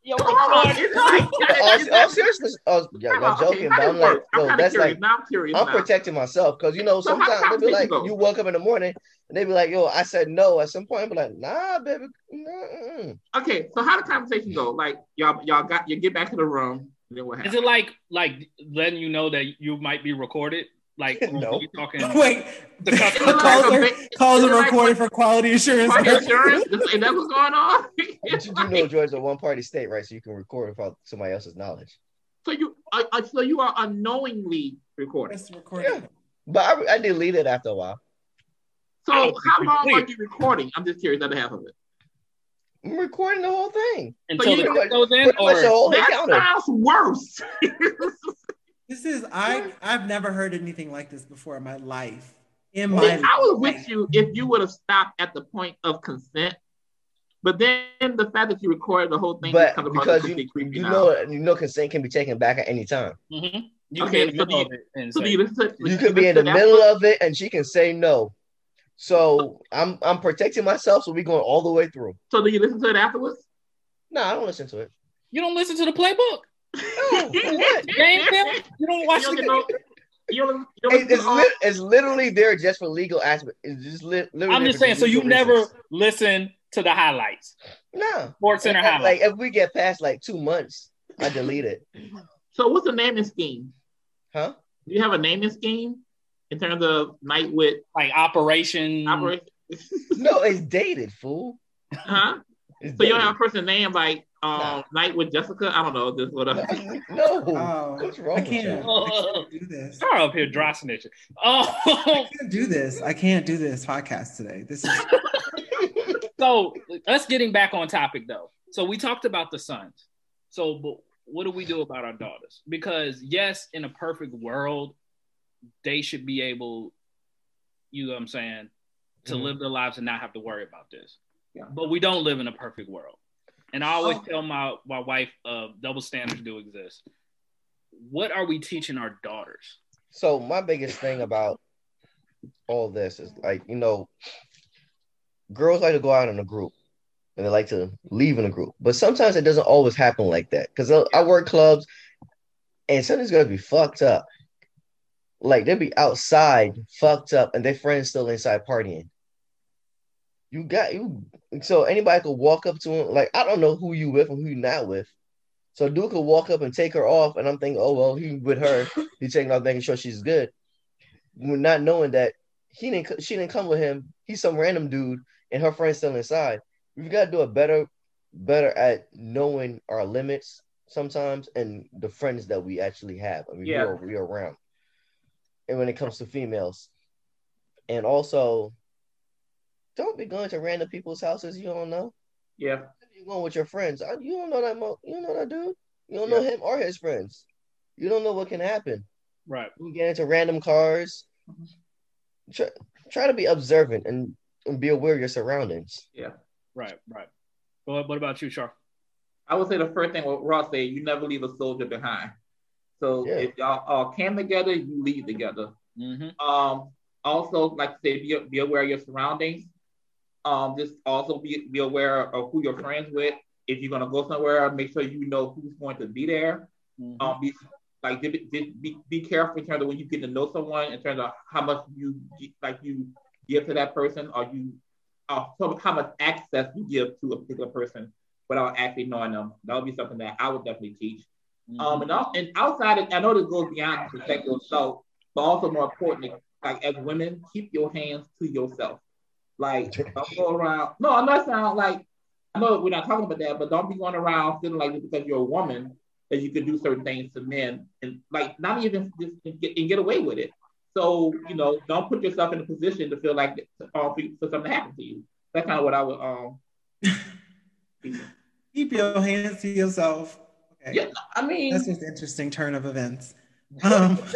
Yo, Hold on, it's like- all, it's all oh, uh, yeah, Come y'all okay, joking, but I'm like, work? I'm yo, that's curious. like, now I'm curious. I'm now. protecting myself because you know So sometimes they be like, conversation go? you woke up in the morning and they be like, yo, I said no at some point. I'm like, nah, baby, mm-mm. Okay, so how the conversation go? Like y'all, y'all got you get back to the room. Then what Is happens? Is it like like letting you know that you might be recorded? Like No. you talking Wait, The customer- calls are, calls are recorded what- for quality assurance. Party insurance? Is is that what's going on? But you do know Georgia's a one party state, right? So you can record without somebody else's knowledge. So you, uh, uh, so you are unknowingly recording. Recording. Yeah. But I, I delete it after a while. So I don't how long it's are you recording? I'm just curious. Other half of it. I'm recording the whole thing. until you the pretty goes in, Pretty the or whole That encounter. sounds worse. This is I. I've never heard anything like this before in my life. In See, my I was with you if you would have stopped at the point of consent. But then the fact that you recorded the whole thing But comes because you, creepy you now. know you know consent can be taken back at any time. Mhm. you Okay, can be in the so middle of it and So you You could be in the middle of it and she can say no. So I'm I'm protecting myself, so we going all the way through. So do you listen to it afterwards? No, I don't listen to it. you don't listen to the playbook. No, what? Game film? You don't watch You the don't, get no, you don't, you don't it's, to it's literally there just for legal aspect. It's just lit, literally. I'm just saying. So you legal never listen to the highlights, no. SportsCenter highlights. Like, if we get past like two months, I delete it. So what's the naming scheme? Huh? Do you have a naming scheme in terms of night with Like Operation. operation? No, it's dated, fool. huh? It's So you don't have a person named like um Nah. night with Jessica? I don't know. Just whatever. No. Oh, What's wrong I with can't, you? I can't do this. Start up here dry snitching. Oh, I can't do this. I can't do this podcast today. This is so let's getting back on topic though. So we talked about the sons. So, but what do we do about our daughters? Because yes, in a perfect world, they should be able, you know what I'm saying, to Mhm. live their lives and not have to worry about this. Yeah. But we don't live in a perfect world. And I always Oh. tell my my wife, uh, double standards do exist. What are we teaching our daughters? So my biggest thing about all this is like, you know, girls like to go out in a group and they like to leave in a group. But sometimes it doesn't always happen like that. Cause I work clubs and something's gonna be fucked up. Like they'll be outside fucked up and their friends still inside partying. You got you so anybody could walk up to him. Like I don't know who you with and who you not with. So dude could walk up and take her off, and I'm thinking, oh well, he with her. He taking off, making sure she's good. We're not knowing that he didn't. She didn't come with him. He's some random dude, and her friend's still inside. We've got to do a better, better at knowing our limits sometimes, and the friends that we actually have. I mean, Yeah. we're, we're around. And when it comes to females, and also, don't be going to random people's houses you don't know. Yeah. you're going with your friends? You don't know that. Mo- you don't know that dude. You don't know him or his friends. You don't know what can happen. Right. You get into random cars. Try, try to be observant and, and be aware of your surroundings. Yeah. Right. Right. What, what about you, Sharp? I would say the first thing what Ross said, you never leave a soldier behind. So Yeah. if y'all all came together, you leave together. Mm-hmm. Um, also, like I say, be, be aware of your surroundings. Um, just also be, be aware of who you're friends with. If you're gonna go somewhere, make sure you know who's going to be there. Mm-hmm. Um, be like be, be, be- careful in terms of when you get to know someone, in terms of how much you like you give to that person, or you uh, how much access you give to a particular person without actually knowing them. That would be something that I would definitely teach. Mm-hmm. Um, and, al- and outside, of, I know this goes beyond protect yourself, but also more importantly, like as women, keep your hands to yourself. Like don't go around. No, I'm not saying like I know we're not talking about that, but don't be going around feeling like because you're a woman that you can do certain things to men and like not even just and get, and get away with it. So you know, don't put yourself in a position to feel like uh, for, for something to happen to you. That's kind of what I would um. Keep your hands to yourself. Okay. Yeah, I mean, That's just an interesting turn of events. Um,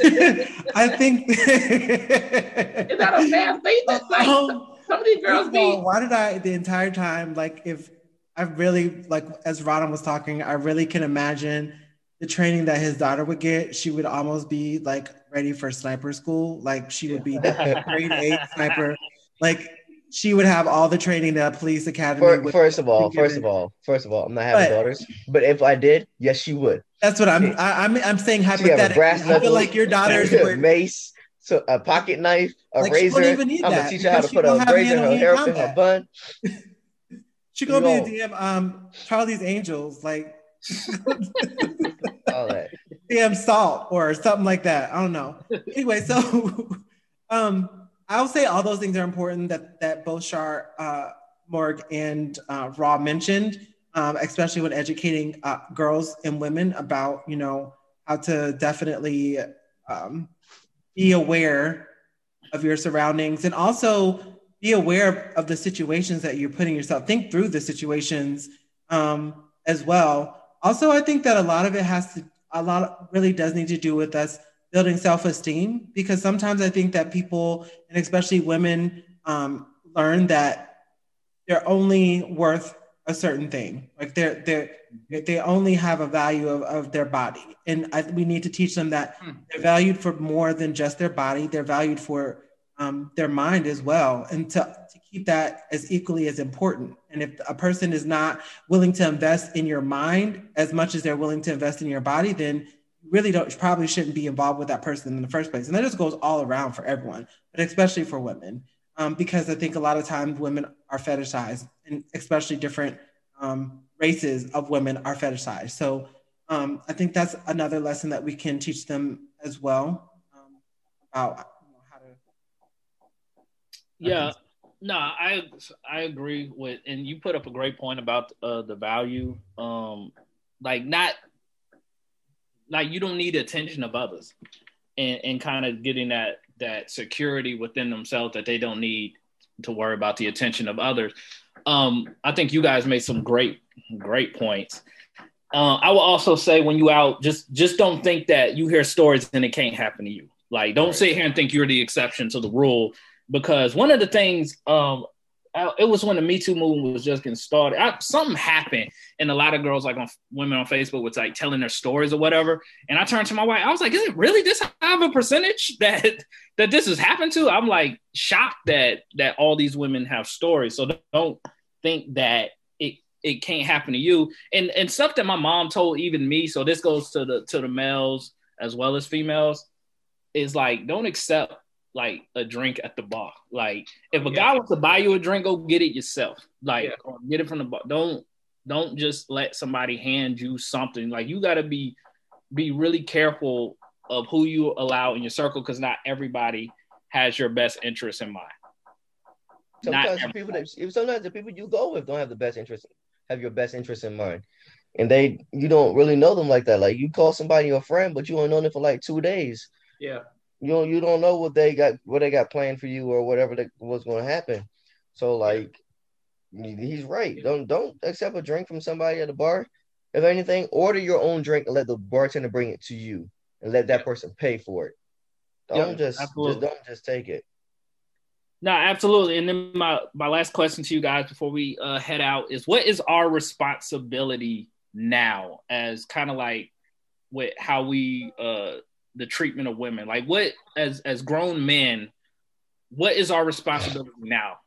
I think. is that a bad statement? Like, Um, some of these girls First of all, be why did I the entire time like if I really like as Rodham was talking, I really can imagine the training that his daughter would get. She would almost be like ready for sniper school. Like she would be the grade eight sniper. Like she would have all the training that a police academy Fir- would. First of all, first of all, first of all, I'm not having But- daughters, but if I did, yes, she would. That's what I'm. I, I'm. I'm saying She hypothetically. I feel like your daughters a would. mace, so a pocket knife, a Like, razor. I'm gonna teach her how to put a razor in her hair in her bun. She gonna You be the damn um Charlie's Angels, like All that. damn salt or something like that. I don't know. Anyway, so um, I'll say all those things are important that that both Shar, uh, Morg, and uh, Raw mentioned, um, especially when educating uh, girls and women about you know how to definitely um, be aware of your surroundings and also be aware of the situations that you're putting yourself. Think through the situations um, as well. Also, I think that a lot of it has to, a lot really does need to do with us building self-esteem because sometimes I think that people, and especially women, um, learn that they're only worth a certain thing. Like they're they're they only have a value of, of their body, and I, we need to teach them that Hmm. they're valued for more than just their body. They're valued for um, their mind as well, and to, to keep that as equally as important. And if a person is not willing to invest in your mind as much as they're willing to invest in your body, then you really don't probably shouldn't be involved with that person in the first place. And that just goes all around for everyone, but especially for women, um, because I think a lot of times women are fetishized, and especially different um, races of women are fetishized. So um, I think that's another lesson that we can teach them as well um, about you know, how to. Yeah, no, I I agree with, and you put up a great point about uh, the value. Um, like not like you don't need attention of others, and and kind of getting that that security within themselves that they don't need to worry about the attention of others. Um, I think you guys made some great great points. Uh, I will also say when you out, just just don't think that you hear stories and it can't happen to you. Like, don't sit here and think you're the exception to the rule because one of the things um It was when the Me Too movement was just getting started. I, something happened, and a lot of girls, like on women on Facebook, was like telling their stories or whatever. And I turned to my wife. I was like, "Is it really this high of a percentage that that this has happened to?" I'm like shocked that that all these women have stories. So don't think that it it can't happen to you. And and stuff that my mom told even me. So this goes to the to the males as well as females. Is like don't accept like a drink at the bar. Like if a Yeah. guy wants to buy you a drink, go get it yourself. Like Yeah. or get it from the bar. Don't don't just let somebody hand you something. Like you got to be be really careful of who you allow in your circle because not everybody has your best interest in mind. Sometimes the people that if sometimes the people you go with don't have the best interest, have your best interest in mind, and they you don't really know them like that. Like you call somebody your friend, but you only know them for like two days. Yeah. You don't you don't know what they got what they got planned for you or whatever that was going to happen. So like he's right. Don't don't accept a drink from somebody at the bar. If anything, order your own drink and let the bartender bring it to you and let that person pay for it. Don't just, just absolutely. don't just take it. No, absolutely. And then my my last question to you guys before we uh, head out is: What is our responsibility now as kind of like with how we uh the treatment of women? Like what as as grown men what is our responsibility now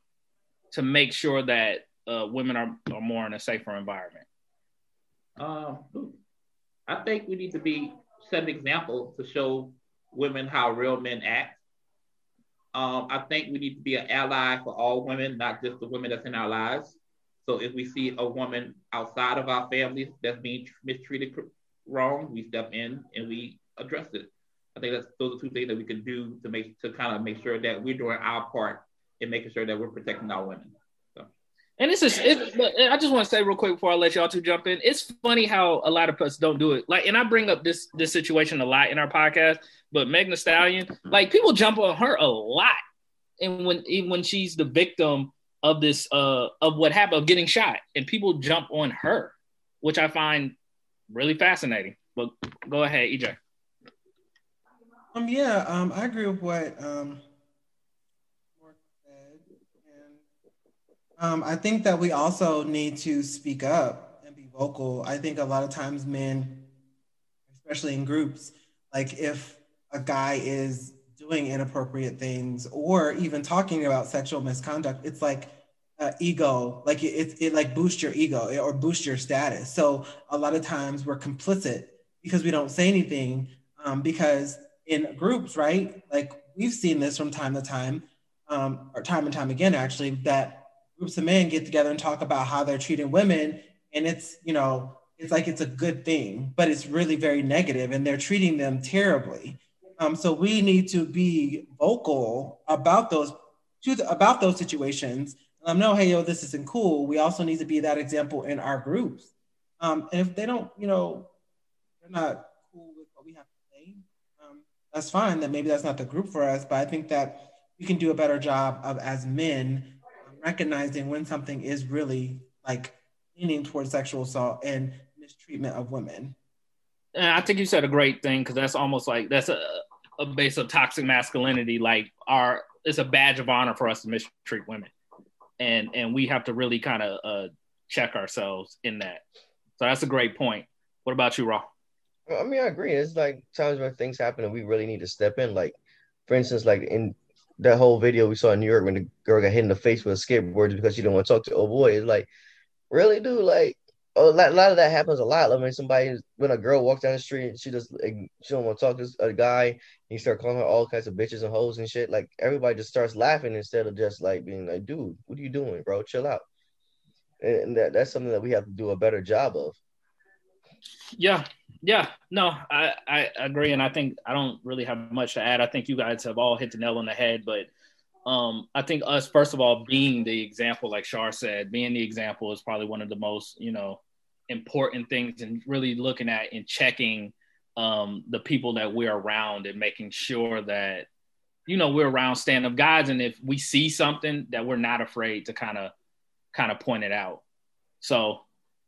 to make sure that uh, women are, are more in a safer environment? Um, i think we need to be set an example to show women how real men act. Um, i think we need to be an ally for all women not just the women that's in our lives. So if we see a woman outside of our families that's being mistreated wrong, we step in and we address it. I think that's those are two things that we can do to make to kind of make sure that we're doing our part in making sure that we're protecting our women. So. And this is, I just want to say real quick before I let y'all two jump in. It's funny how a lot of us don't do it. Like, and I bring up this this situation a lot in our podcast. But Meg Thee Stallion, like people jump on her a lot, and when even when she's the victim of this uh of what happened of getting shot and people jump on her which i find really fascinating but go ahead ej um yeah um i agree with what um said and um i think that we also need to speak up and be vocal. I think a lot of times men especially in groups like if a guy is doing inappropriate things or even talking about sexual misconduct it's like uh, ego like it, it, it like boosts your ego or boosts your status. So a lot of times we're complicit because we don't say anything um, because in groups right like we've seen this from time to time um, or time and time again actually that groups of men get together and talk about how they're treating women and it's you know it's like it's a good thing but it's really very negative and they're treating them terribly um, so we need to be vocal about those about those situations them know, hey, yo, this isn't cool. We also need to be that example in our groups. Um, and if they don't, you know, they're not cool with what we have to say, um, that's fine. That maybe that's not the group for us. But I think that we can do a better job of, as men, recognizing when something is really like leaning towards sexual assault and mistreatment of women. And I think you said a great thing because that's almost like that's a, a base of toxic masculinity. Like our, it's a badge of honor for us to mistreat women and and we have to really kind of uh, check ourselves in that. So that's a great point. What about you, Raw? I mean, I agree. It's like times when things happen and we really need to step in. Like, for instance, like in that whole video we saw in New York when the girl got hit in the face with a skateboard because she didn't want to talk to oh boy. It's like, really, dude? Like, a lot, a lot of that happens a lot. I mean, somebody when a girl walks down the street and she just she don't want to talk to a guy, and you start calling her all kinds of bitches and hoes and shit. Like everybody just starts laughing instead of just like being like, dude, what are you doing, bro? Chill out. And that, that's something that we have to do a better job of. Yeah, yeah, no, I I agree, and I think I don't really have much to add. I think you guys have all hit the nail on the head, but um, I think us first of all being the example, like Shar said, being the example is probably one of the most you know important things and really looking at and checking um, the people that we're around and making sure that you know we're around stand up guys and if we see something that we're not afraid to kind of kind of point it out so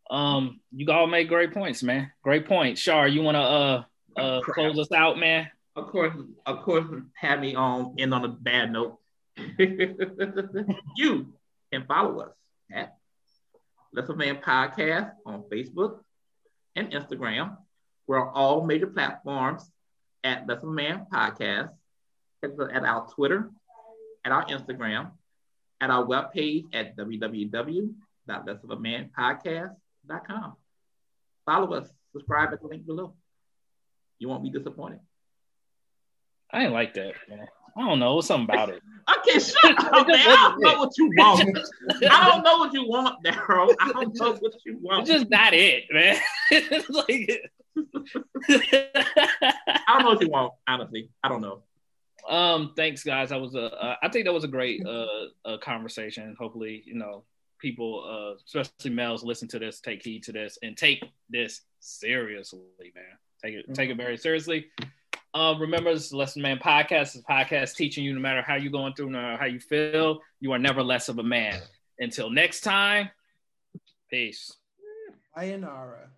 um you all made great points man. Great points. Shar you want to uh uh close us out man? Of course of course have me on end on a bad note. You can follow us at Less of Man Podcast on Facebook and Instagram. We're on all major platforms at Less of a Man Podcast, at our Twitter, at our Instagram, at our webpage at www.lessofamanpodcast.com. Follow us, subscribe at the link below. You won't be disappointed. I ain't like that, man. I don't know. Something about it. okay, shut up, man. I don't know what you want. I don't know what you want, Daryl. I don't know what you want. It's just not it, man. like, I don't know what you want, honestly. I don't know. Um, thanks, guys. That was a. Uh, I think that was a great uh, uh conversation. Hopefully, you know, people, uh, especially males, listen to this, take heed to this, and take this seriously, man. Take it, mm-hmm. take it very seriously. Um, remember, this is Less of a Man podcast. this podcast teaching you no matter how you're going through, no matter how you feel, you are never less of a man. Until next time, peace. Sayonara.